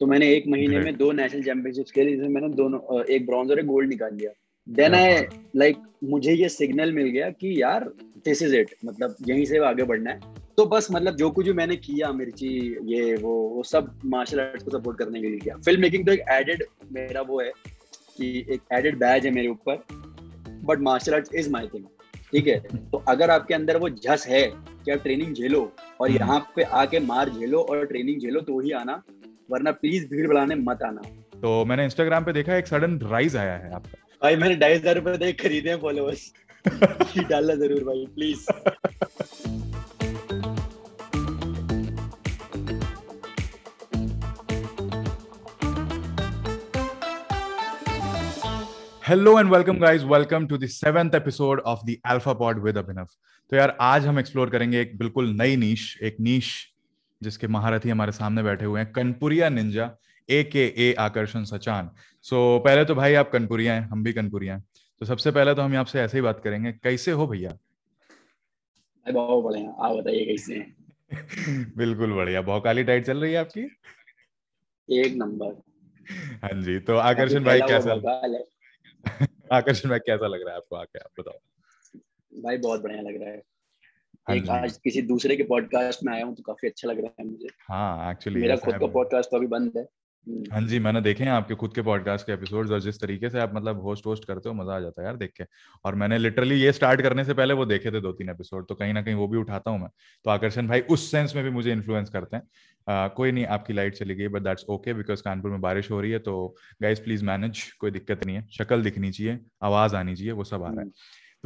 तो मैंने एक महीने में दो नेशनल चैंपियनशिप्स खेली जिसमें मैंने दोनों एक ब्रॉन्ज और एक गोल्ड निकाल लिया। देन आई लाइक मुझे ये सिग्नल मिल गया कि यार दिस इज़ इट मतलब यहीं से आगे बढ़ना है। तो बस मतलब जो कुछ भी मैंने किया मिर्ची ये वो वो सब मार्शल आर्ट्स को सपोर्ट करने के लिए किया। फ़िल्म मेकिंग तो एक एडेड मेरा वो है कि एक एडेड बैज है मेरे ऊपर but martial arts is my thing ठीक है? तो अगर आपके अंदर वो झस है कि आप ट्रेनिंग झेलो और हम्म। यहाँ पे आके मार झेलो और ट्रेनिंग झेलो तो ही आना वरना प्लीज़ भीड़ बढ़ाने मत आना। तो मैंने इंस्टाग्राम पे देखा एक सडन राइज आया है आपका। भाई मैंने ढाई हज़ार रुपए देख खरीदे हैं फॉलोअर्स डालना ज़रूर भाई please hello and welcome guys welcome to the seventh episode of the alpha pod with Abhinav तो यार आज हम एक्सप्लोर करेंगे एक बिल्कुल नई नीश एक नीश जिसके महारथी हमारे सामने बैठे हुए हैं कनपुरिया निंजा ए के ए आकर्षण सचान। सो so, पहले तो भाई आप कनपुरिया हैं हम भी कनपुरिया हैं। तो सबसे पहले तो हम आपसे ऐसे ही बात करेंगे कैसे हो भैया? बहुत बढ़िया आप बताइए कैसे हैं? बिल्कुल बढ़िया भौकाली डाइट चल रही है आपकी? एक नंबर। हाँ जी तो आकर्षण भाई कैसा? आकर्षण भाई कैसा लग रहा है आपको आके आप बताओ। भाई बहुत बढ़िया लग रहा हाँ। एक आज किसी दूसरे के पॉडकास्ट में आया हूँ तो काफ़ी अच्छा लग रहा है मुझे। हाँ एक्चुअली मेरा खुद का पॉडकास्ट तो अभी बंद है। हम्म। हाँ जी मैंने देखे हैं आपके खुद के पॉडकास्ट के एपिसोड्स और जिस तरीके से आप मतलब होस्ट होस्ट करते हो मज़ा आ जाता है यार देख के। और मैंने लिटरली ये स्टार्ट करने से पहले वो देखे थे दो तीन एपिसोड तो कहीं ना कहीं वो भी उठाता हूँ मैं। तो आकर्षण भाई उस सेंस में भी मुझे इन्फ्लुएंस करते हैं। uh, कोई नहीं आपकी लाइट चली गई but that's okay because Kanpur में बारिश हो रही है तो गाइज़ प्लीज़ मैनेज कोई दिक्कत नहीं है। शक्ल दिखनी चाहिए आवाज़ आनी चाहिए वो सब आ रहा है। हम्म।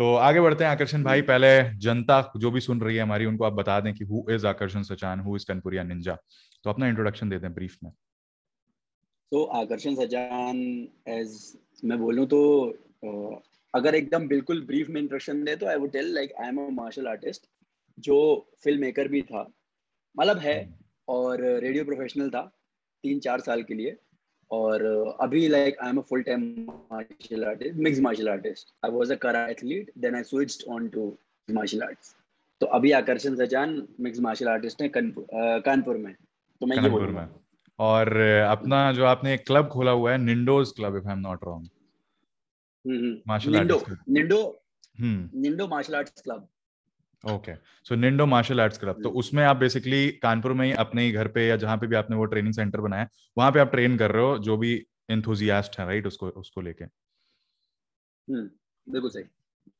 तो आगे बढ़ते हैं आकर्षण भाई। पहले जनता जो भी सुन रही है हमारी उनको आप बता दें कि who is Akarshan Sachan who is कनपुरिया ninja तो अपना इंट्रोडक्शन दे दें ब्रीफ में। तो आकर्षण सचान एज मैं बोलूँ तो अगर एकदम बिल्कुल ब्रीफ में इंट्रोडक्शन दे तो I would tell like I am a martial artist जो फ़िल्म मेकर भी था। मतलब है हम्म। और रेडियो प्रोफेशनल था तीन चार साल के लिए। और अभी like I am a full time martial artist mix martial artist I was a karate athlete then I switched on to martial arts तो अभी आकर्षण सजान मिक्स मार्शल आर्टिस्ट है कानपुर में। तो मैं ये बोलूँगा। और अपना जो आपने एक क्लब खोला हुआ है Nindo's club if I am not wrong martial artist Nindo Nindo martial arts club okay so Nindo martial arts club तो उसमें आप बेसिकली कानपुर में ही अपने ही घर पे या जहाँ पे भी आपने वो ट्रेनिंग सेंटर बनाया वहाँ पे आप ट्रेन कर रहे हो जो भी इंथुजियास्ट है राइट उसको उसको लेके। हम्म बिल्कुल सही।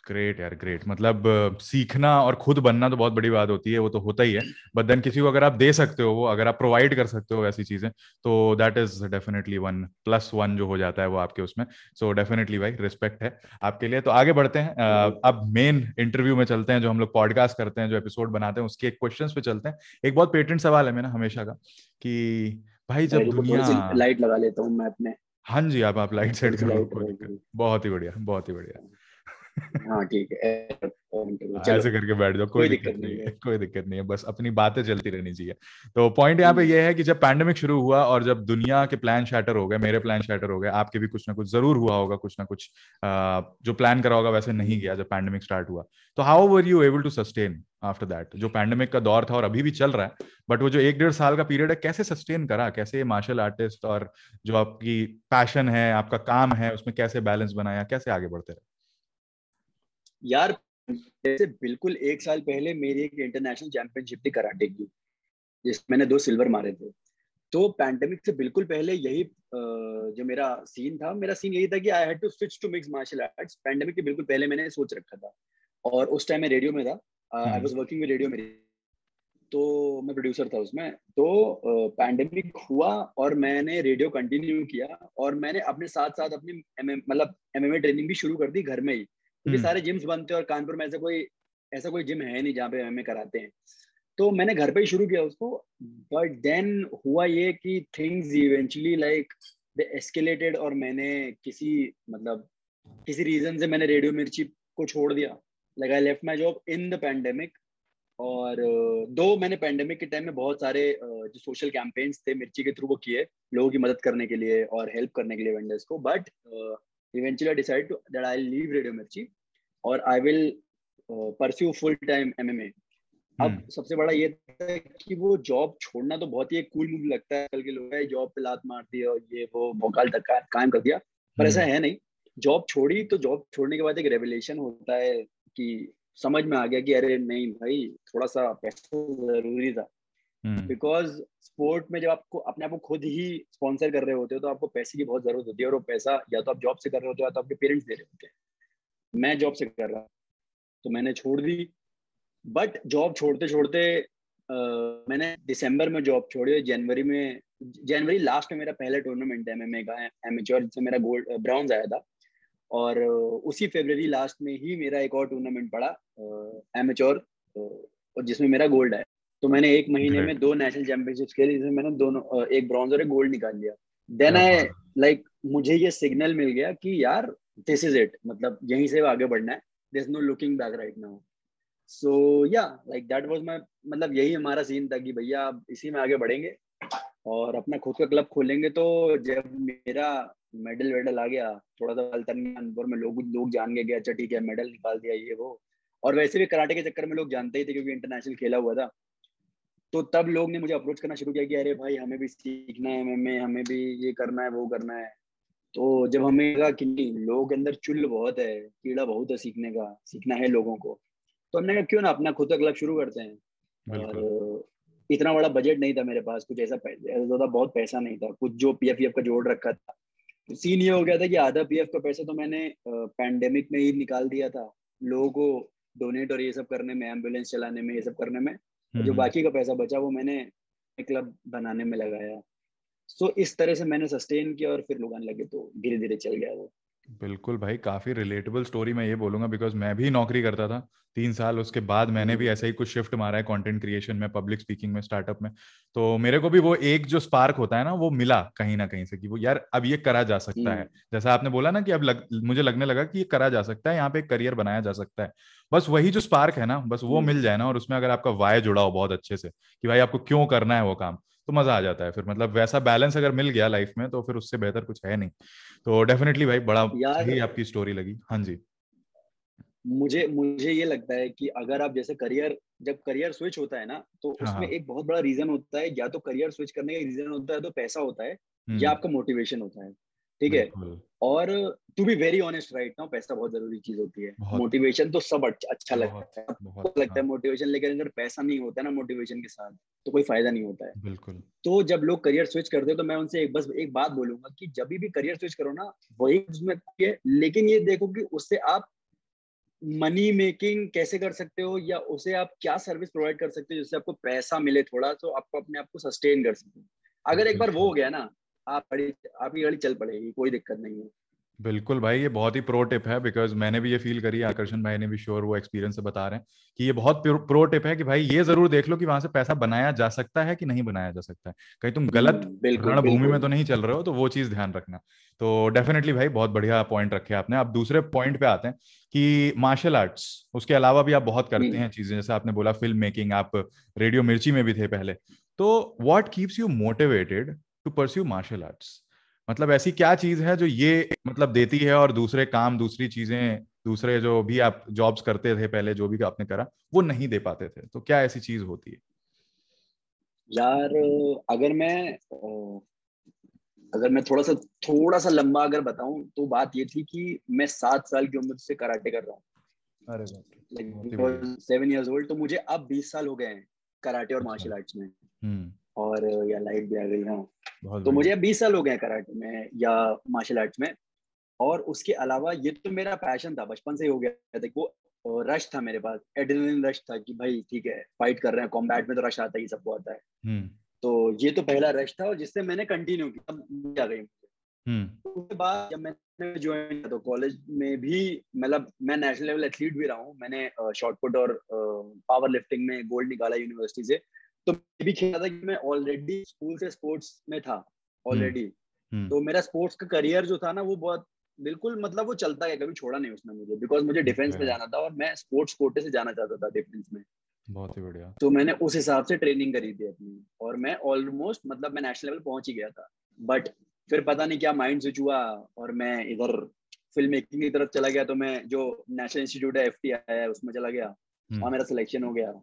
ग्रेट यार ग्रेट मतलब सीखना और खुद बनना तो बहुत बड़ी बात होती है वो तो होता ही है। बट देन किसी को अगर आप दे सकते हो वो अगर आप प्रोवाइड कर सकते हो ऐसी चीज़ें तो that is definitely one plus one जो हो जाता है वो आपके उसमें। सो डेफिनेटली भाई रिस्पेक्ट है आपके लिए। तो आगे बढ़ते हैं। अब मेन इंटरव्यू में चलते हैं जो हम लोग पॉडकास्ट करते हैं जो एपिसोड बनाते हैं उसके क्वेश्चन पे चलते हैं। एक बहुत पेटेंट सवाल है मेरा हमेशा का कि भाई जब दुनिया लाइट लगा लेता हूँ मैं अपने। हाँ जी आप आप लाइट सेट करो बहुत ही बढ़िया बहुत ही बढ़िया। हाँ ठीक है। ऐसे करके बैठ जाओ कोई दिक्कत नहीं है। कोई दिक्कत नहीं है बस अपनी बातें चलती रहनी चाहिए। तो पॉइंट यहाँ पे हम्म। ये है कि जब पैंडेमिक शुरू हुआ और जब दुनिया के प्लान शैटर हो गए मेरे प्लान शैटर हो गए आपके भी कुछ ना कुछ ज़रूर हुआ होगा कुछ ना कुछ जो प्लान करा होगा वैसे नहीं गया जब पैंडेमिक स्टार्ट हुआ। तो how were you able to sustain after that जो पैंडेमिक का दौर था और अभी भी चल रहा है बट वो जो एक डेढ़ साल का पीरियड है कैसे सस्टेन करा? कैसे मार्शल आर्टिस्ट और जो आपकी पैशन है आपका काम है उसमें कैसे बैलेंस बनाया? कैसे आगे बढ़ते रहे? यार जैसे बिल्कुल एक साल पहले मेरी एक इंटरनेशनल चैंपियनशिप थी कराटे की जिसमें मैंने दो सिल्वर मारे थे। तो पैंडेमिक से बिल्कुल पहले यही जो मेरा सीन था मेरा सीन यही था कि I had to switch to mix martial arts pandemic के बिल्कुल पहले मैंने सोच रखा था। और उस टाइम मैं रेडियो में था। I was working with radio में तो मैं प्रोड्यूसर था उसमें। तो पैंडेमिक हुआ और मैंने रेडियो कंटिन्यू किया और मैंने अपने साथ साथ अपनी मतलब एमएमए ट्रेनिंग भी शुरू कर दी घर में ही। क्योंकि हम्म। सारे जिम्स बनते हैं और कानपुर में ऐसा कोई ऐसा कोई जिम है नहीं जहाँ पे हमें कराते हैं। तो मैंने घर पे ही शुरू किया उसको बट देन हुआ ये कि things eventually like they escalated और मैंने किसी मतलब किसी रीजन से मैंने रेडियो मिर्ची को छोड़ दिया। Like I left my job in the pandemic और दो मैंने पैंडेमिक के टाइम में बहुत सारे जो सोशल कैंपेन्स थे मिर्ची के थ्रू वो किए लोगों की मदद करने के लिए और हेल्प करने के लिए वेंडर्स को। But eventually I decided to, that I'll leave Radio Mirchi or I will uh, pursue full time MMA. अब सबसे बड़ा ये था कि वो जॉब छोड़ना तो बहुत ही एक कूल मूव लगता है। कल के लोग जॉब पे लात मार दी और ये वो भोकाल तक कायम कर दिया। पर ऐसा है नहीं। जॉब छोड़ी तो जॉब छोड़ने के बाद एक रेवलेशन होता है कि समझ में आ गया कि अरे नहीं भाई थोड़ा सा पैसा ज़रूरी था। Because hmm. स्पोर्ट में जब आपको अपने आप को खुद ही स्पॉन्सर कर रहे होते हो तो आपको पैसे की बहुत ज़रूरत होती है और वो पैसा या तो आप जॉब से कर रहे होते हो या तो आपके पेरेंट्स दे रहे होते हैं। मैं जॉब से कर रहा तो मैंने छोड़ दी। बट जॉब छोड़ते छोड़ते uh, मैंने दिसंबर में जॉब छोड़ी जनवरी में जनवरी लास्ट में मेरा पहला टूर्नामेंट है एमएमए का एमेच्योर जिससे मेरा गोल्ड ब्राउन्स आया था। और उसी फेबररी लास्ट में ही मेरा एक और टूर्नामेंट पड़ा एमेच्योर और जिसमें मेरा गोल्ड है तो मैंने एक महीने में दो नेशनल चैंपियनशिप खेली जिसमें मैंने दोनों एक ब्रॉन्ज और एक गोल्ड निकाल लिया। देन आई लाइक मुझे ये सिग्नल मिल गया कि यार दिस इज़ इट मतलब यहीं से आगे बढ़ना है। This no looking back right now so yeah like that was my मतलब यही हमारा सीन था कि भैया आप इसी में आगे बढ़ेंगे और अपना खुद का क्लब खोलेंगे। तो जब मेरा मेडल वेडल आ गया थोड़ा सा अल्तरनिया में लोग लोग जान गए अच्छा ठीक है मेडल निकाल दिया ये वो। और वैसे भी कराटे के चक्कर में लोग जानते ही थे क्योंकि इंटरनेशनल खेला हुआ था। तो तब लोग ने मुझे अप्रोच करना शुरू किया कि अरे भाई हमें भी सीखना है एमएमए हमें भी ये करना है वो करना है। तो जब हमें लगा कि लोगों के अंदर चुल बहुत है कीड़ा बहुत है सीखने का सीखना है लोगों को तो हमने कहा क्यों ना अपना खुद का क्लब शुरू करते हैं? और इतना बड़ा बजट नहीं था मेरे पास कुछ ऐसा ज़्यादा बहुत पैसा नहीं था कुछ जो पी एफ़ का जोड़ रखा था। तो सीन ये हो गया था कि आधा पीएफ का पैसा तो मैंने पैंडेमिक में ही निकाल दिया था लोगों को डोनेट और ये सब करने में एंबुलेंस चलाने में ये सब करने में। जो हम्म। बाकी का पैसा बचा वो मैंने क्लब बनाने में लगाया सो so, इस तरह से मैंने सस्टेन किया और फिर लोग आने लगे तो धीरे धीरे चल गया वो बिल्कुल भाई काफ़ी रिलेटेबल स्टोरी मैं ये बोलूँगा बिकॉज़ मैं भी नौकरी करता था तीन साल उसके बाद मैंने भी। ऐसा ही कुछ शिफ्ट मारा है कंटेंट क्रिएशन में पब्लिक स्पीकिंग में स्टार्टअप में तो मेरे को भी वो एक जो स्पार्क होता है ना वो मिला कहीं ना कहीं से कि वो यार अब ये करा जा सकता है हम्म। जैसा आपने बोला ना कि अब लग, मुझे लगने लगा कि ये करा जा सकता है यहाँ पे एक करियर बनाया जा सकता है बस वही जो स्पार्क है ना बस वो हम्म। मिल जाए ना और उसमें अगर आपका वाय जुड़ा हो बहुत अच्छे से कि भाई आपको क्यों करना है वो काम तो मज़ा आ जाता है फिर। मतलब वैसा बैलेंस अगर मिल गया लाइफ में तो फिर उससे बेहतर कुछ है नहीं। तो डेफिनेटली भाई बड़ा सही आपकी स्टोरी लगी। हाँ जी। मुझे मुझे ये लगता है कि अगर आप जैसे करियर जब करियर स्विच होता है ना तो हाँ, उसमें हाँ। एक बहुत बड़ा रीजन होता है या तो करियर स्विच करने का रीजन होता है तो पैसा होता है या हम्म। आपका मोटिवेशन होता है। ठीक है? और to be very honest right ना पैसा बहुत ज़रूरी चीज़ होती है। मोटिवेशन तो सब अच्छा, अच्छा लगता है। लगता है मोटिवेशन हाँ। लेकिन अगर पैसा नहीं होता ना मोटिवेशन के साथ तो कोई फ़ायदा नहीं होता है। बिल्कुल। तो जब लोग करियर स्विच करते हैं तो मैं उनसे एक बस एक बात बोलूँगा कि जब भी करियर स्विच करो ना वही उसमें लेकिन ये देखो कि उससे आप मनी मेकिंग कैसे कर सकते हो या उसे आप क्या सर्विस प्रोवाइड कर सकते हो जिससे आपको पैसा मिले थोड़ा तो आपको अपने आप को सस्टेन कर सकते अगर एक बार वो हो गया ना आप गाड़ी आपकी गाड़ी चल पड़ेगी कोई दिक्कत नहीं है। बिल्कुल भाई ये बहुत ही प्रो टिप है बिकॉज़ मैंने भी ये फील करी आकर्षण भाई ने भी श्योर वो एक्सपीरियंस से बता रहे हैं कि ये बहुत प्रो टिप है कि भाई ये ज़रूर देख लो कि वहाँ से पैसा बनाया जा सकता है कि नहीं बनाया जा सकता है। कहीं तुम गलत हम्म, भूमि में तो नहीं चल रहे हो तो वो चीज़ ध्यान रखना। तो डेफिनेटली भाई बहुत बढ़िया पॉइंट रखे आपने। आप दूसरे पॉइंट पे आते हैं कि मार्शल आर्ट्स उसके अलावा भी आप बहुत करते हम्म। हैं चीज़ें जैसे आपने बोला फ़िल्म मेकिंग आप रेडियो मिर्ची में भी थे पहले। तो what keeps you motivated to pursue martial arts मतलब ऐसी क्या चीज़ है जो ये मतलब देती है और दूसरे काम दूसरी चीज़ें दूसरे जो भी आप जॉब्स करते थे पहले जो भी आपने करा वो नहीं दे पाते थे। तो क्या ऐसी चीज़ होती है? यार अगर मैं अगर मैं थोड़ा सा थोड़ा सा लंबा अगर बताऊँ तो बात ये थी कि मैं सात साल की उम्र से कराटे कर रहा हूँ। सेवन इयर्स ओल्ड तो मुझे अब बीस साल हो गए हैं कराटे और मार्शल अच्छा। आर्ट्स में। हम्म। और या लाइट भी आ गई हाँ। तो मुझे बीस साल हो गए कराटे में या मार्शल आर्ट्स में। और उसके अलावा ये तो मेरा पैशन था बचपन से ही हो गया था। वो रश था मेरे पास एड्रेनलिन रश था कि भाई ठीक है फाइट कर रहे हैं कॉम्बैट में तो रश आता ही सबको आता है। हम्म। तो ये तो पहला रश था और जिससे मैंने कंटिन्यू किया गई। हम्म। उसके बाद जब मैंने ज्वाइन किया तो कॉलेज में भी मतलब मैं नेशनल लेवल एथलीट भी रहा हूँ। मैंने शॉर्टपुट और पावर लिफ्टिंग में गोल्ड निकाला यूनिवर्सिटी से। तो मैं भी खेला था कि मैं ऑलरेडी स्कूल से स्पोर्ट्स में था ऑलरेडी हम्म, हम्म। तो मेरा स्पोर्ट्स का करियर जो था ना वो बहुत बिल्कुल मतलब वो चलता है कभी छोड़ा नहीं उसने मुझे बिकॉज़ मुझे डिफेंस में जाना था और मैं स्पोर्ट्स कोटे से जाना चाहता था डिफेंस में। बहुत ही बढ़िया। तो मैंने उस हिसाब से ट्रेनिंग करी थी अपनी और मैं ऑलमोस्ट मतलब मैं नेशनल लेवल पहुँच ही गया था। बट फिर पता नहीं क्या माइंड स्विच हुआ और मैं इधर फ़िल्म मेकिंग की तरफ़ चला गया तो मैं जो नेशनल इंस्टीट्यूट है एफ़ है उसमें चला गया हम्म। वहाँ मेरा सिलेक्शन हो गया।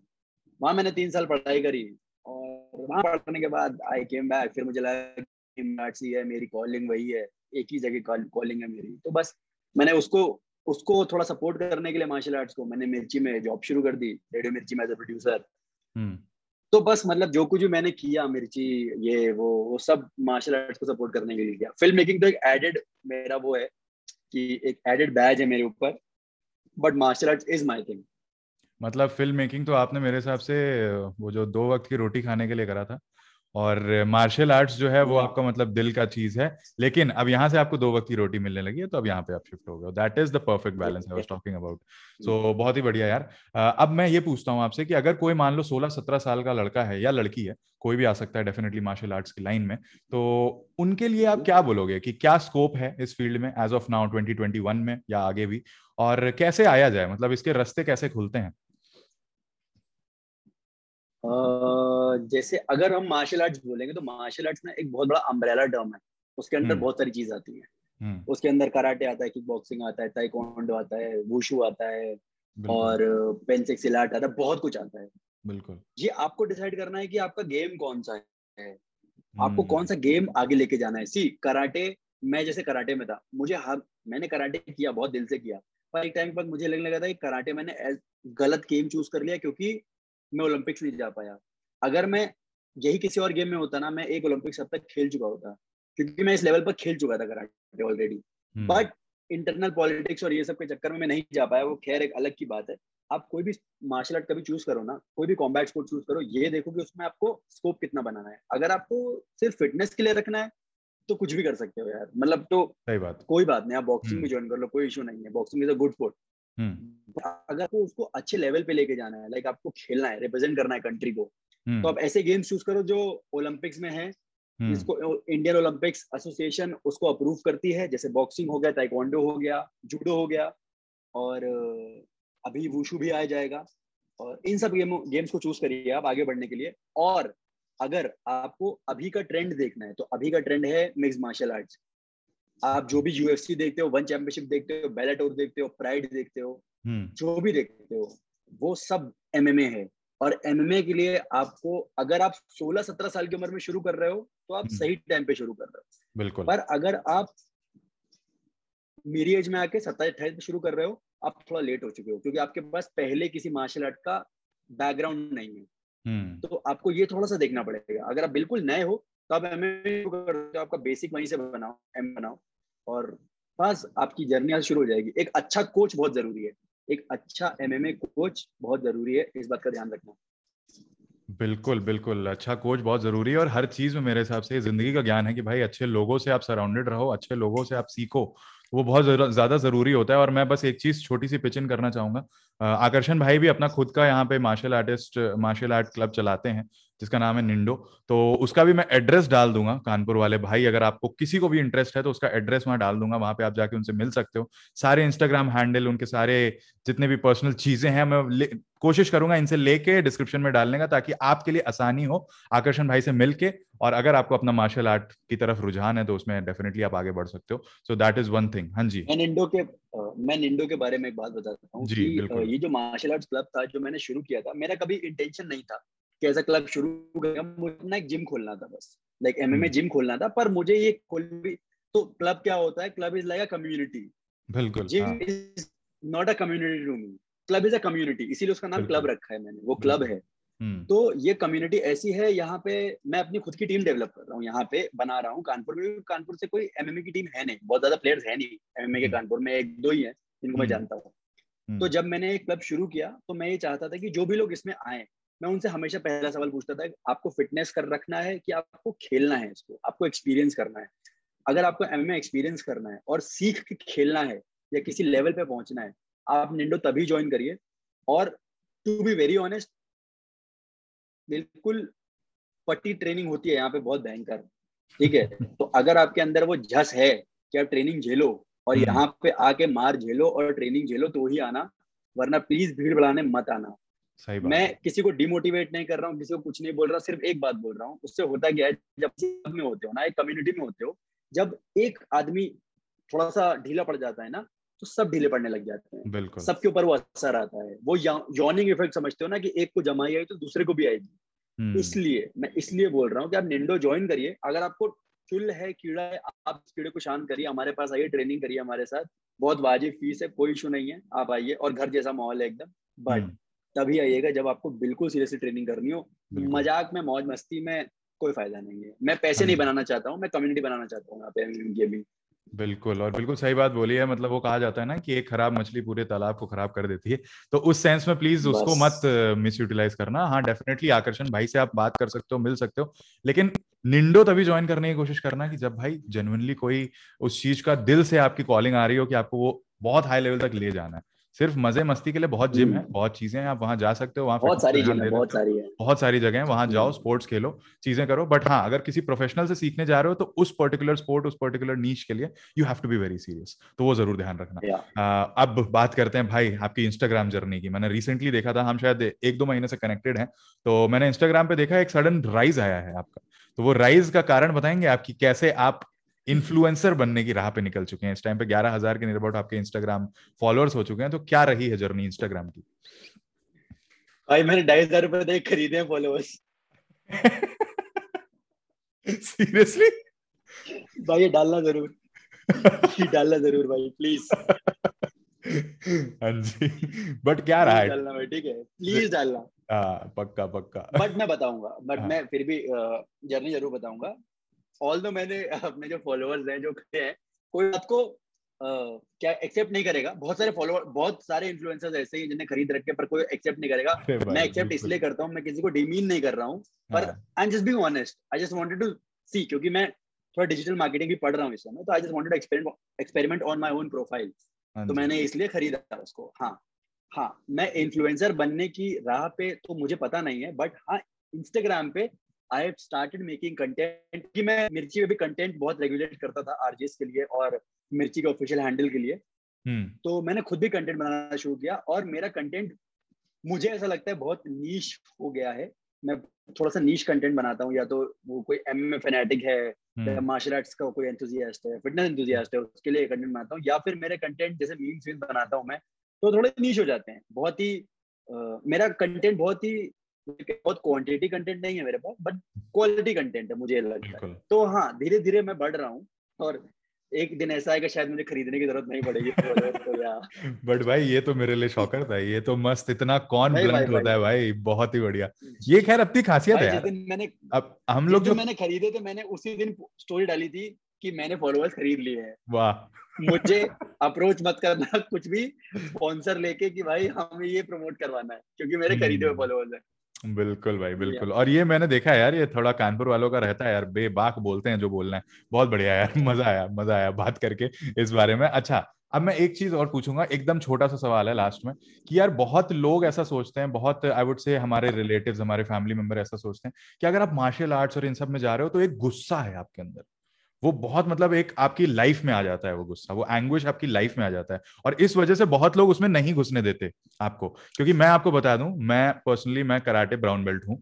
वहाँ मैंने तीन साल पढ़ाई करी और वहाँ पढ़ने के बाद आई केम बैक फिर मुझे लगा कि है मेरी कॉलिंग वही है एक ही जगह कॉलिंग है मेरी। तो बस मैंने उसको उसको थोड़ा सपोर्ट करने के लिए मार्शल आर्ट्स को मैंने मिर्ची में जॉब शुरू कर दी रेडियो मिर्ची में एज अ प्रोड्यूसर तो बस मतलब जो कुछ भी मैंने किया मिर्ची ये वो वो सब मार्शल आर्ट्स को सपोर्ट करने के लिए किया। फ़िल्म मेकिंग तो एक एडेड मेरा वो है कि एक एडेड बैज है मेरे ऊपर but martial arts is my thing मतलब फ़िल्म मेकिंग तो आपने मेरे हिसाब से वो जो दो वक्त की रोटी खाने के लिए करा था। और मार्शल आर्ट्स जो है वो आपका मतलब दिल का चीज़ है। लेकिन अब यहाँ से आपको दो वक्त की रोटी मिलने लगी है तो अब यहाँ पे आप शिफ्ट हो गए that is the perfect balance I was talking about so बहुत ही बढ़िया यार। अब मैं ये पूछता हूँ आपसे कि अगर कोई मान लो सोलह सत्रह साल का लड़का है या लड़की है कोई भी आ सकता है डेफिनेटली मार्शल आर्ट्स की लाइन में तो उनके लिए आप क्या बोलोगे कि क्या स्कोप है इस फ़ील्ड में एज ऑफ़ नाउ ट्वेंटी में या आगे भी? और कैसे आया जाए? मतलब इसके रस्ते कैसे खुलते हैं? जैसे अगर हम मार्शल आर्ट्स बोलेंगे तो मार्शल आर्ट्स ना एक बहुत बड़ा अम्ब्रेला टर्म है। उसके अंदर हम्म। बहुत सारी चीज़ आती है। हम्म। उसके अंदर कराटे आता है किक बॉक्सिंग आता है ताइक्वांडो आता है वुशु आता है और पेंसिक आता है बहुत कुछ आता है। बिल्कुल। ये आपको डिसाइड करना है कि आपका गेम कौन सा है। आपको हम्म। कौन सा गेम आगे लेके जाना है। सी कराटे मैं जैसे कराटे में था मुझे हर मैंने कराटे किया बहुत दिल से किया। पर एक टाइम बाद मुझे लगने लगा था कि कराटे मैंने गलत गेम चूज़ कर लिया क्योंकि मैं ओलंपिक्स नहीं जा पाया। अगर मैं यही किसी और गेम में होता ना मैं एक ओलंपिक्स अब तक खेल चुका होता क्योंकि मैं इस लेवल पर खेल चुका था karate already but internal politics और ये सब के चक्कर में मैं नहीं जा पाया वो खैर एक अलग की बात है। आप कोई भी मार्शल आर्ट कभी चूज़ करो ना कोई भी कॉम्बैट स्पोर्ट चूज़ करो ये देखो कि उसमें आपको स्कोप कितना बनाना है। अगर आपको सिर्फ़ फिटनेस के लिए रखना है तो कुछ भी कर सकते हो यार। मतलब तो सही बात। कोई बात नहीं आप बॉक्सिंग भी ज्वाइन कर लो कोई इशू नहीं है। Boxing is a good sport अगर आपको उसको अच्छे लेवल पे लेके जाना है लाइक आपको खेलना है रिप्रेजेंट करना है कंट्री को हम्म। तो आप ऐसे गेम्स चूज़ करो जो ओलंपिक्स में है हम्म। जिसको इंडियन ओलंपिक्स एसोसिएशन उसको अप्रूव करती है जैसे बॉक्सिंग हो गया ताइक्वांडो हो गया जूडो हो गया और अभी वुशु भी आ जाएगा और इन सब गेम गेम्स को चूज़ करिए आप आगे बढ़ने के लिए और अगर आपको अभी का ट्रेंड देखना है तो अभी का ट्रेंड है मिक्स मार्शल आर्ट्स आप जो भी यूएफसी देखते हो वन चैंपियनशिप देखते हो बेलाटोर देखते हो प्राइड देखते हो हम्म। जो भी देखते हो वो सब एमएमए है और एमएमए के लिए आपको अगर आप 16-17 साल की उम्र में शुरू कर रहे हो तो आप हम्म। सही टाइम पे शुरू कर रहे हो बिल्कुल पर अगर आप मेरी एज में आके सत्ताईस अट्ठाईस में शुरू कर रहे हो आप थोड़ा लेट हो चुके हो क्योंकि आपके पास पहले किसी मार्शल आर्ट का बैकग्राउंड नहीं है हम्म। तो आपको ये थोड़ा सा देखना पड़ेगा अगर आप बिल्कुल नए हो तो आप एम तो आपका बेसिक वहीं से बनाओ एम बनाओ। और बस आपकी जर्नी आज शुरू हो जाएगी। एक अच्छा कोच बहुत ज़रूरी है। एक अच्छा एमएमए कोच बहुत ज़रूरी है, इस बात का ध्यान रखना। बिल्कुल बिल्कुल। अच्छा कोच बहुत ज़रूरी है और हर चीज़ में मेरे हिसाब से ज़िंदगी का ज्ञान है कि भाई अच्छे लोगों से आप सराउंडेड रहो, अच्छे लोगों से आप सीखो। वो बहुत ज़्यादा ज़रूरी होता है और मैं बस एक चीज़ छोटी सी पिचिन करना चाहूँगा। आकर्षण भाई भी अपना खुद का यहाँ पे martial artist martial art club चलाते हैं। जिसका नाम है निंडो। तो उसका भी मैं एड्रेस डाल दूँगा कानपुर वाले भाई। अगर आपको किसी को भी इंटरेस्ट है तो उसका एड्रेस वहाँ डाल दूँगा। वहाँ पे आप जाके उनसे मिल सकते हो। सारे इंस्टाग्राम हैंडल उनके सारे जितने भी पर्सनल चीज़ें हैं मैं कोशिश करूँगा इनसे लेके डिस्क्रिप्शन में डालने का ताकि आपके लिए आसानी हो आकर्षण भाई से मिलके। और अगर आपको अपना मार्शल आर्ट की तरफ़ रुझान है तो उसमें डेफिनेटली आप आगे बढ़ सकते हो। So that is one thing हाँ जी। मैं निंडो के मैं निंडो के बारे में एक बात बताता हूँ ये जो मार्शल आर्ट्स क्लब था जो मैंने शुरू किया था मेरा कभी इंटेंशन नहीं था। कि ऐसा क्लब शुरू किया मुझे अपना एक जिम खोलना था बस। लाइक एम एमएमए जिम खोलना था पर मुझे ये खोल तो क्लब क्या होता है? Club is like a community बिल्कुल gym is not a community to me club is a community इसीलिए उसका नाम क्लब रखा है मैंने वो क्लब है। हम्म। तो ये कम्युनिटी ऐसी है यहाँ पे मैं अपनी खुद की टीम डेवलप कर रहा हूँ यहाँ पे बना रहा हूँ कानपुर में कानपुर से कोई एमएमए की टीम है नहीं बहुत ज़्यादा प्लेयर्स है नहीं एमएमए के हम्म। कानपुर में एक दो ही है जिनको मैं हम्म। जानता हूँ। तो जब मैंने क्लब शुरू किया तो मैं ये चाहता था कि जो भी लोग इसमें आए मैं उनसे हमेशा पहला सवाल पूछता था आपको फिटनेस कर रखना है कि आपको खेलना है इसको? आपको एक्सपीरियंस करना है। अगर आपको एम एक्सपीरियंस करना है और सीख के खेलना है या किसी लेवल पे पहुँचना है आप निंडो तभी ज्वाइन करिए। और टू बी वेरी ऑनेस्ट बिल्कुल पट्टी ट्रेनिंग होती है यहाँ पे बहुत भयंकर। ठीक है? तो अगर आपके अंदर वो झस है कि आप ट्रेनिंग झेलो और हम्म। यहाँ पे आके मार झेलो और ट्रेनिंग झेलो तो ही आना वरना प्लीज़ भीड़ बढ़ाने मत आना। सही बात। मैं किसी को डिमोटिवेट नहीं कर रहा हूँ किसी को कुछ नहीं बोल रहा सिर्फ़ एक बात बोल रहा हूँ उससे होता क्या है जब में होते हो ना एक कम्युनिटी में होते हो जब एक आदमी थोड़ा सा ढीला पड़ जाता है ना तो सब ढीले पड़ने लग जाते हैं। बिल्कुल। सबके ऊपर वो असर आता है। वो यॉर्निंग इफ़ेक्ट समझते हो ना कि एक को जमाई आई तो दूसरे को भी आएगी। हम्म। इसलिए मैं इसलिए बोल रहा हूँ कि आप निंडो ज्वाइन करिए। अगर आपको चुल है कीड़ा है आप इस कीड़े को शांत करिए हमारे पास आइए ट्रेनिंग करिए हमारे साथ। बहुत वाजिब फ़ीस है कोई इशू नहीं है आप आइए और घर जैसा माहौल है एकदम। बट। तभी आइएगा जब आपको बिल्कुल सीरियसली ट्रेनिंग करनी हो। मज़ाक में मौज मस्ती में कोई फ़ायदा नहीं है। मैं पैसे नहीं बनाना चाहता हूँ मैं कम्युनिटी बनाना चाहता हूँ यहाँ पे भी। बिल्कुल और बिल्कुल सही बात बोली है। मतलब वो कहा जाता है ना कि एक खराब मछली पूरे तालाब को खराब कर देती है। तो उस सेंस में प्लीज़ उसको मत मिस यूटिलाइज करना। हाँ डेफिनेटली आकर्षण भाई से आप बात कर सकते हो मिल सकते हो। लेकिन निंडो तभी ज्वाइन करने की कोशिश करना कि जब भाई जेनुअनली कोई उस चीज़ का दिल से आपकी कॉलिंग आ रही हो कि आपको वो बहुत हाई लेवल तक ले जाना है। सिर्फ़ मज़े मस्ती के लिए बहुत जिम है हम्म। बहुत चीज़ें हैं आप वहाँ जा सकते हो वहाँ बहुत सारी जिम है बहुत सारी है। बहुत सारी जगह है वहाँ जाओ स्पोर्ट्स हम्म। खेलो चीज़ें करो बट हाँ अगर किसी प्रोफेशनल से सीखने जा रहे हो तो उस पर्टिकुलर स्पोर्ट उस पर्टिकुलर नीच के लिए you have to be very serious तो वो ज़रूर ध्यान रखना। आ, अब बात करते हैं भाई आपकी इंस्टाग्राम जर्नी की। मैंने रिसेंटली देखा था हम शायद एक दो महीने से कनेक्टेड है तो मैंने इंस्टाग्राम पे देखा एक सडन राइज आया है आपका। तो वो राइज का कारण बताएँगे आपकी कैसे आप इन्फ्लुएंसर बनने की राह पे निकल चुके हैं। इस टाइम पे ग्यारह हज़ार के नियर अबाउट आपके इंस्टाग्राम फॉलोअर्स हो चुके हैं तो क्या रही है जर्नी इंस्टाग्राम की? भाई मैंने ढाई हज़ार रुपए दे खरीदे फॉलोअर्स सीरियसली भाई ये डालना ज़रूर। ये डालना ज़रूर भाई प्लीज़ हाँ जी बट क्या रहा है? डालना भाई ठीक है। प्लीज़ डालना। हाँ पक्का पक्का। बट मैं बताऊँगा बट हाँ. मैं फिर भी जर्नी ज़रूर बताऊँगा। ऑल दो मैंने अपने जो फॉलोअर्स हैं जो खड़े हैं कोई आपको Uh, क्या एक्सेप्ट नहीं करेगा? बहुत सारे फॉलोअर बहुत सारे इन्फ्लुएंसर्स ऐसे हैं जिन्हें खरीद रखे पर कोई एक्सेप्ट नहीं करेगा। मैं एक्सेप्ट इसलिए करता हूँ मैं किसी को डिमीन नहीं कर रहा हूँ पर I am just be honest I just wanted to see क्योंकि मैं थोड़ा डिजिटल मार्केटिंग भी पढ़ रहा हूँ इस समय तो I just wanted experiment experiment on my own profile तो मैंने इसलिए खरीदा उसको। हाँ हाँ मैं इन्फ्लुएंसर बनने की राह पे तो मुझे पता नहीं है बट हाँ इंस्टाग्राम पे आई स्टार्टेड मेकिंग कंटेंट कि मैं मिर्ची में भी कंटेंट बहुत रेगुलेट करता था आरजीएस के लिए और मिर्ची के ऑफिशियल हैंडल के लिए hmm. तो मैंने खुद भी कंटेंट बनाना शुरू किया और मेरा कंटेंट मुझे ऐसा लगता है बहुत नीच हो गया है मैं थोड़ा सा नीच कंटेंट बनाता हूँ या तो वो कोई एम एम फेनेटिक है hmm. मार्शल आर्ट्स का कोई एंथुजियास्ट है फिटनेस एंथुजियास्ट है उसके लिए कंटेंट बनाता हूँ या फिर मेरे कंटेंट जैसे मीम्स वीम्स बनाता हूँ मैं तो थोड़े नीच हो जाते हैं बहुत ही uh, मेरा कंटेंट बहुत ही बहुत क्वांटिटी कंटेंट नहीं है मेरे पास बट क्वालिटी कंटेंट है मुझे लगता है। तो हाँ धीरे धीरे मैं बढ़ रहा हूँ और एक दिन ऐसा है कि शायद मुझे खरीदने की ज़रूरत नहीं पड़ेगी। तो बट भाई ये तो मेरे लिए शॉकर था ये तो मस्त इतना कौन ब्लंट होता है भाई बहुत ही बढ़िया। ये खैर अपनी खासियत है यार। मैंने अब हम लोग जो मैंने खरीदे थे मैंने उसी दिन स्टोरी डाली थी कि मैंने फॉलोअर्स खरीद लिए हैं। वाह। मुझे अप्रोच मत करना कुछ भी स्पॉन्सर लेके कि भाई हमें ये प्रमोट करवाना है क्योंकि मेरे खरीदे हुए फॉलोअर्स हैं। बिल्कुल भाई बिल्कुल। और ये मैंने देखा है यार ये थोड़ा कानपुर वालों का रहता है यार बेबाक बोलते हैं जो बोलना है। बहुत बढ़िया यार मज़ा आया मज़ा आया बात करके इस बारे में। अच्छा अब मैं एक चीज़ और पूछूँगा एकदम छोटा सा सवाल है लास्ट में कि यार बहुत लोग ऐसा सोचते हैं बहुत आई वुड से हमारे रिलेटिव्स हमारे फैमिली मेंबर ऐसा सोचते हैं कि अगर आप मार्शल आर्ट्स और इन सब में जा रहे हो तो एक गुस्सा है आपके अंदर। वो बहुत मतलब एक आपकी लाइफ में आ जाता है वो गुस्सा वो एंग्विश आपकी लाइफ में आ जाता है। और इस वजह से बहुत लोग उसमें नहीं घुसने देते आपको क्योंकि मैं आपको बता दूँ मैं पर्सनली मैं कराटे ब्राउन बेल्ट हूँ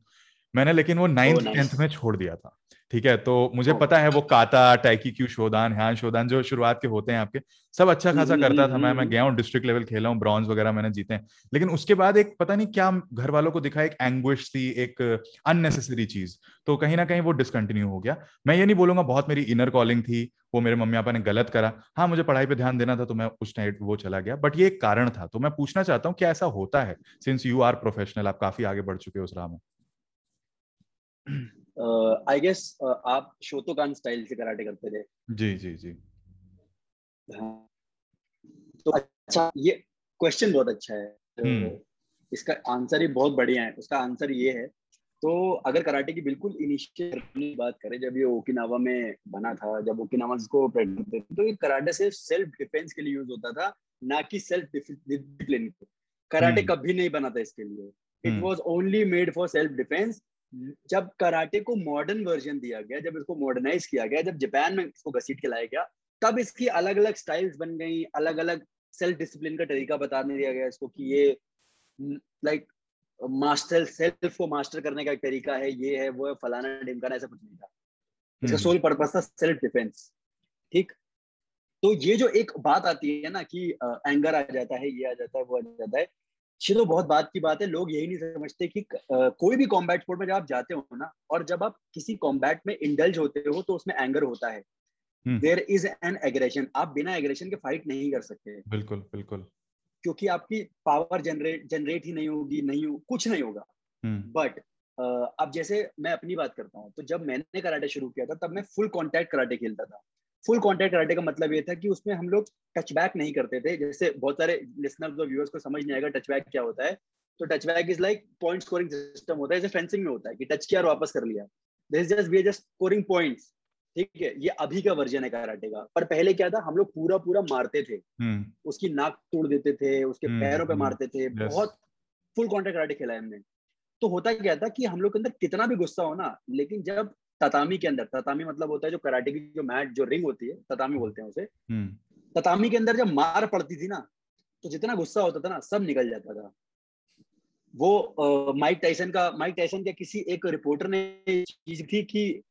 मैंने लेकिन वो नाइन्थ टेंथ में छोड़ दिया था। ठीक है? तो मुझे पता है वो काता टैकी क्यू शोधान ह्यान शोधान जो शुरुआत के होते हैं आपके सब अच्छा खासा करता था मैं मैं गया हूँ डिस्ट्रिक्ट लेवल खेला हूँ ब्रॉन्ज वगैरह मैंने जीते हैं। लेकिन उसके बाद एक पता नहीं क्या घर वालों को दिखा एक एंग्विश थी एक अननेसेसरी चीज़। तो कहीं ना कहीं वो डिसकंटिन्यू हो गया। मैं ये नहीं बोलूँगा बहुत मेरी इनर कॉलिंग थी वो मेरे मम्मी पापा ने गलत करा। हाँ मुझे पढ़ाई पे ध्यान देना था तो मैं उस टाइम वो चला गया। बट ये एक कारण था तो मैं पूछना चाहता हूँ क्या ऐसा होता है सिंस यू आर प्रोफेशनल आप काफ़ी आगे बढ़ चुके हो उस राह में। आई गेस आप शोतोकान स्टाइल से कराटे करते थे। जी जी जी। हाँ। तो अच्छा ये क्वेश्चन बहुत अच्छा है। हम्म। इसका आंसर ही बहुत बढ़िया है। उसका आंसर ये है तो अगर कराटे की बिल्कुल इनिशियल की बात करें जब ये ओकिनावा में बना था जब ओकिनावा को तो ये कराटे से सेल्फ डिफेंस के लिए यूज़ होता था ना कि सेल्फ डिसिप्लिन कराटे हम्म। कभी नहीं बना था इसके लिए। It was only made for self defence जब कराटे को मॉडर्न वर्जन दिया गया जब इसको मॉडर्नाइज किया गया जब जापान में इसको घसीट के लाया गया तब इसकी अलग अलग स्टाइल्स बन गई अलग अलग सेल्फ डिसिप्लिन का तरीका बताने दिया गया इसको कि ये लाइक मास्टर सेल्फ को मास्टर करने का एक तरीका है ये है वो है फलाना डिमकाना ऐसा कुछ नहीं था इसका सोल हम्म। पर्पज था सेल्फ डिफेंस ठीक तो ये जो एक बात आती है ना कि एंगर आ जाता है ये आ जाता है वो आ जाता है ये तो बहुत बात की बात है लोग यही नहीं समझते कि कोई भी कॉम्बैट स्पोर्ट में जब आप जाते हो ना और जब आप किसी कॉम्बैट में इंडल्ज होते हो तो उसमें एंगर होता है। देर इज़ एन एग्रेशन आप बिना एग्रेशन के फाइट नहीं कर सकते। बिल्कुल बिल्कुल। क्योंकि आपकी पावर जनरेट जनरेट ही नहीं होगी नहीं हो, कुछ नहीं होगा। बट uh, अब जैसे मैं अपनी बात करता हूँ तो जब मैंने कराटे शुरू किया था तब मैं फुल कॉन्टैक्ट कराटे खेलता था। फुल कॉन्टैक्ट कराटे का मतलब ये था कि उसमें हम लोग टच बैक नहीं करते थे जैसे बहुत सारे लिसनर्स और व्यूअर्स को समझ नहीं आएगा टच बैक क्या होता है तो touch back is like point scoring system होता है जैसे फेंसिंग में होता है कि टच किया और वापस कर लिया this just we just scoring points ठीक है ये अभी का वर्जन है कराटे का पर पहले क्या था हम लोग पूरा पूरा मारते थे। उसकी नाक तोड़ देते थे उसके हम्म, पैरों पे मारते थे बहुत फुल कॉन्टैक्ट कराटे खेला है हमने तो होता क्या था कि हम लोग के अंदर कितना भी गुस्सा हो ना लेकिन जब ततामी के अंदर ततामी मतलब होता है जो कराटे की जो मैट जो रिंग होती है ततामी बोलते हैं उसे। ततामी के अंदर जब मार पड़ती थी ना तो जितना गुस्सा होता था ना सब निकल जाता था। वो माइक टाइसन का माइक टाइसन के किसी एक रिपोर्टर ने चीज़ थी कि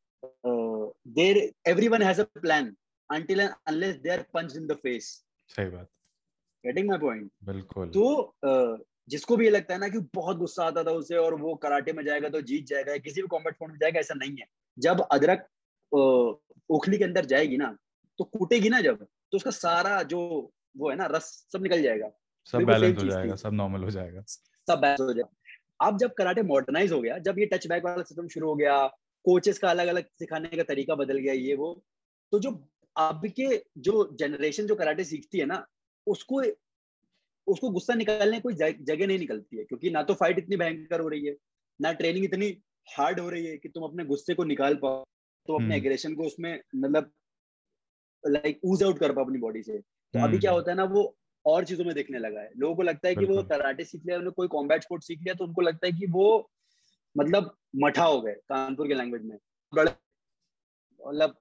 there everyone has a plan and unless they are punched in the face सही बात। गेटिंग माय पॉइंट बिल्कुल। तो uh, जिसको भी ये लगता है ना कि बहुत गुस्सा आता था उसे और वो कराटे में जाएगा तो जीत जाएगा किसी भी कॉम्बैट स्पोर्ट में जाएगा ऐसा नहीं है। जब अदरक ओखली के अंदर जाएगी ना तो कूटेगी ना जब तो उसका सारा जो वो है ना रस सब निकल जाएगा। सब बैलेंस हो जाएगा सब नॉर्मल हो जाएगा। सब बैलेंस हो जाएगा। अब जब कराटे मॉडर्नाइज हो गया जब ये टच बैक वाला सिस्टम शुरू हो गया कोचेस का अलग अलग सिखाने का तरीका बदल गया ये वो तो जो अब के जो जनरेशन जो कराटे सीखती है ना उसको उसको गुस्सा निकालने कोई जगह नहीं निकलती है क्योंकि ना तो फाइट इतनी भयंकर हो रही है ना ट्रेनिंग इतनी हार्ड हो रही है कि तुम अपने गुस्से को निकाल पाओ तो अपने एग्रेशन हम्म। को उसमें मतलब लाइक ऊज आउट कर पाओ अपनी बॉडी से तो अभी क्या हम्म। होता है ना वो और चीज़ों में देखने लगा है लोगों को लगता है कि वो कराटे सीख लिया कोई कॉम्बैट स्पोर्ट सीख लिया तो उनको लगता है कि वो मतलब मठा हो गए कानपुर के लैंग्वेज में मतलब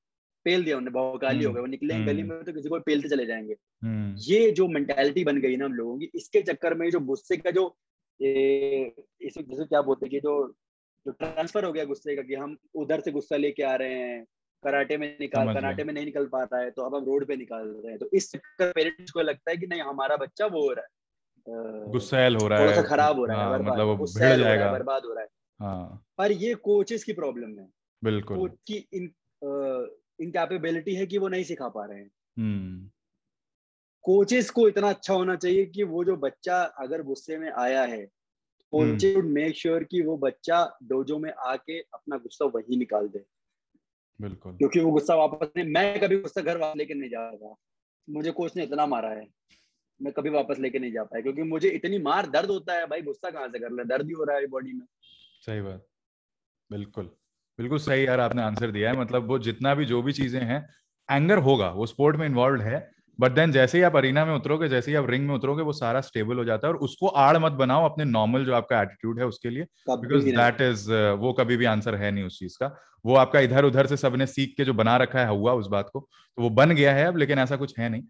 पेल दिया उन्हें भौकाली हो गए वो निकले गली हम्म। में तो किसी को पेलते चले जाएँगे हम्म। ये जो मेंटेलिटी बन गई ना हम लोगों की इसके चक्कर में जो गुस्से का जो इसे जैसे क्या बोलते हैं कि जो जो ट्रांसफ़र हो गया गुस्से का कि हम उधर से गुस्सा लेके आ रहे हैं कराटे में निकाल कराटे में नहीं निकल पा रहा है तो अब हम रोड पे निकाल रहे हैं। तो इस चक्कर पेरेंट्स को लगता है कि नहीं हमारा बच्चा वो हो रहा है। गुस्सैल हो रहा है थोड़ा सा खराब हो रहा है हाँ, मतलब वो भिड़ जाएगा। बर्बाद हो रहा है। हाँ। पर ये कोचेस की प्रॉब्लम है। बिल्कुल। कोच की इन इनकैपेबिलिटी है कि वो नहीं सिखा पा रहे हैं। कोचेस हम्म। को इतना अच्छा होना चाहिए कि वो जो बच्चा अगर गुस्से में आया है कोचेस वुड मेक श्योर कि वो बच्चा डोजो में आके अपना गुस्सा वही निकाल दे। बिल्कुल। क्योंकि वो गुस्सा वापस नहीं मैं कभी गुस्सा घर वापस लेके नहीं जा रहा। मुझे कोच ने इतना मारा है। मैं कभी वापस लेके नहीं जा पाया क्योंकि मुझे इतनी मार दर्द होता है भाई गुस्सा कहाँ से कर ले? दर्द ही हो रहा है बॉडी में। सही बात। बिल्कुल। बिल्कुल सही यार आपने आंसर दिया है। मतलब वो जितना भी जो भी चीज़ें हैं एंगर होगा वो स्पोर्ट में इन्वॉल्व है। बट देन जैसे ही आप अरीना में उतरोगे जैसे ही आप रिंग में उतरोगे वो सारा स्टेबल हो जाता है और उसको आड़ मत बनाओ अपने नॉर्मल जो आपका एटीट्यूड है उसके लिए बिकॉज़ दैट इज़ वो कभी भी आंसर है नहीं उस चीज़ का। वो आपका इधर उधर से सबने सीख के जो बना रखा है हुआ उस बात को तो वो बन गया है अब लेकिन ऐसा कुछ है नहीं।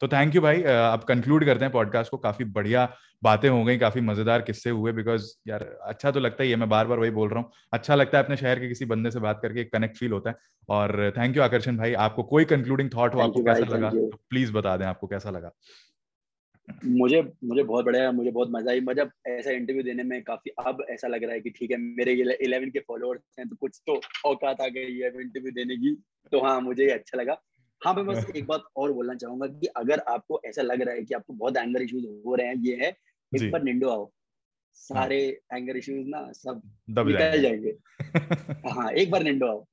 तो थैंक यू भाई। अब कंक्लूड करते हैं पॉडकास्ट को। काफ़ी बढ़िया बातें हो गई काफ़ी मज़ेदार किस्से हुए बिकॉज़ यार अच्छा तो लगता ही है मैं बार बार वही बोल रहा हूँ। अच्छा लगता है अपने शहर के किसी बंदे से बात करके कनेक्ट फील होता है। और थैंक यू आकर्षण भाई आपको कोई कंक्लूडिंग थॉट हो आपको कैसा लगा तो प्लीज़ बता दें आपको कैसा लगा। मुझे मुझे बहुत बढ़िया मुझे बहुत मज़ा आई। मतलब ऐसा इंटरव्यू देने में काफ़ी अब ऐसा लग रहा है कि ठीक है मेरे इलेवन के फॉलोअर्स हैं तो कुछ तो औकात आ गई है इंटरव्यू देने की। तो हाँ मुझे अच्छा लगा। हाँ मैं बस एक बात और बोलना चाहूँगा कि अगर आपको ऐसा लग रहा है कि आपको बहुत एंगर इश्यूज़ हो रहे हैं ये है एक बार निंडो आओ। सारे एंगर हाँ। इश्यूज़ ना सब निकल जाएँगे। हाँ एक बार निंडो आओ।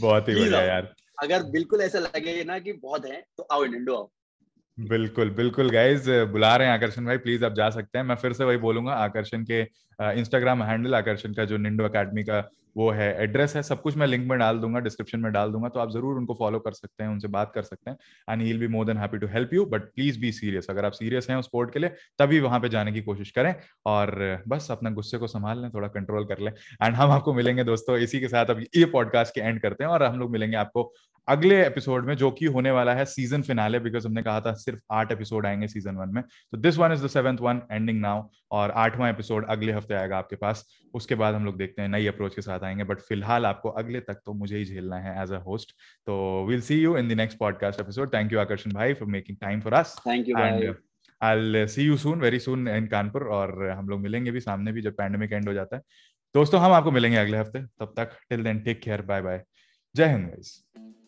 बहुत ही बढ़िया यार। अगर बिल्कुल ऐसा लगे ना कि बहुत है तो आओ निंडो आओ। बिल्कुल बिल्कुल गाइज़ बुला रहे हैं आकर्षण भाई प्लीज़ आप जा सकते हैं। मैं फिर से वही बोलूँगा आकर्षण के इंस्टाग्राम हैंडल आकर्षण का जो निंडो अकेडमी का वो है एड्रेस है, सब कुछ मैं लिंक में डाल दूँगा डिस्क्रिप्शन में डाल दूँगा तो आप ज़रूर उनको फॉलो कर सकते हैं, उनसे बात कर सकते हैं and he be more than happy to help you but please be serious अगर आप सीरियस हैं उस स्पोर्ट के लिए, तभी वहाँ पे जाने की कोशिश करें, और बस अपना गुस्से को संभाल लें, थोड़ा कंट्रोल कर लें एंड हम आपको मिलेंगे दोस्तों, इसी के साथ अब ये पॉडकास्ट के एंड करते हैं, और हम लोग मिलेंगे आपको अगले एपिसोड में जो कि होने वाला है सीज़न फिनाले बिकॉज़ हमने कहा था सिर्फ़ आठ एपिसोड आएँगे सीज़न वन में। तो this one is the seventh one ending now और आठवां एपिसोड अगले हफ़्ते आएगा आपके पास। उसके बाद हम लोग देखते हैं नई अप्रोच के साथ आएँगे बट फ़िलहाल आपको अगले तक तो मुझे ही झेलना है एज अ होस्ट तो will see you in the next podcast episode thank you Akarshan भाई for making time for us thank you भाई I see you soon very soon in Kanpur और हम लोग मिलेंगे भी सामने भी जब पैंडमिक एंड हो जाता है। दोस्तों हम आपको मिलेंगे अगले हफ़्ते। तब तक till then take care bye bye जय हिंद गाइस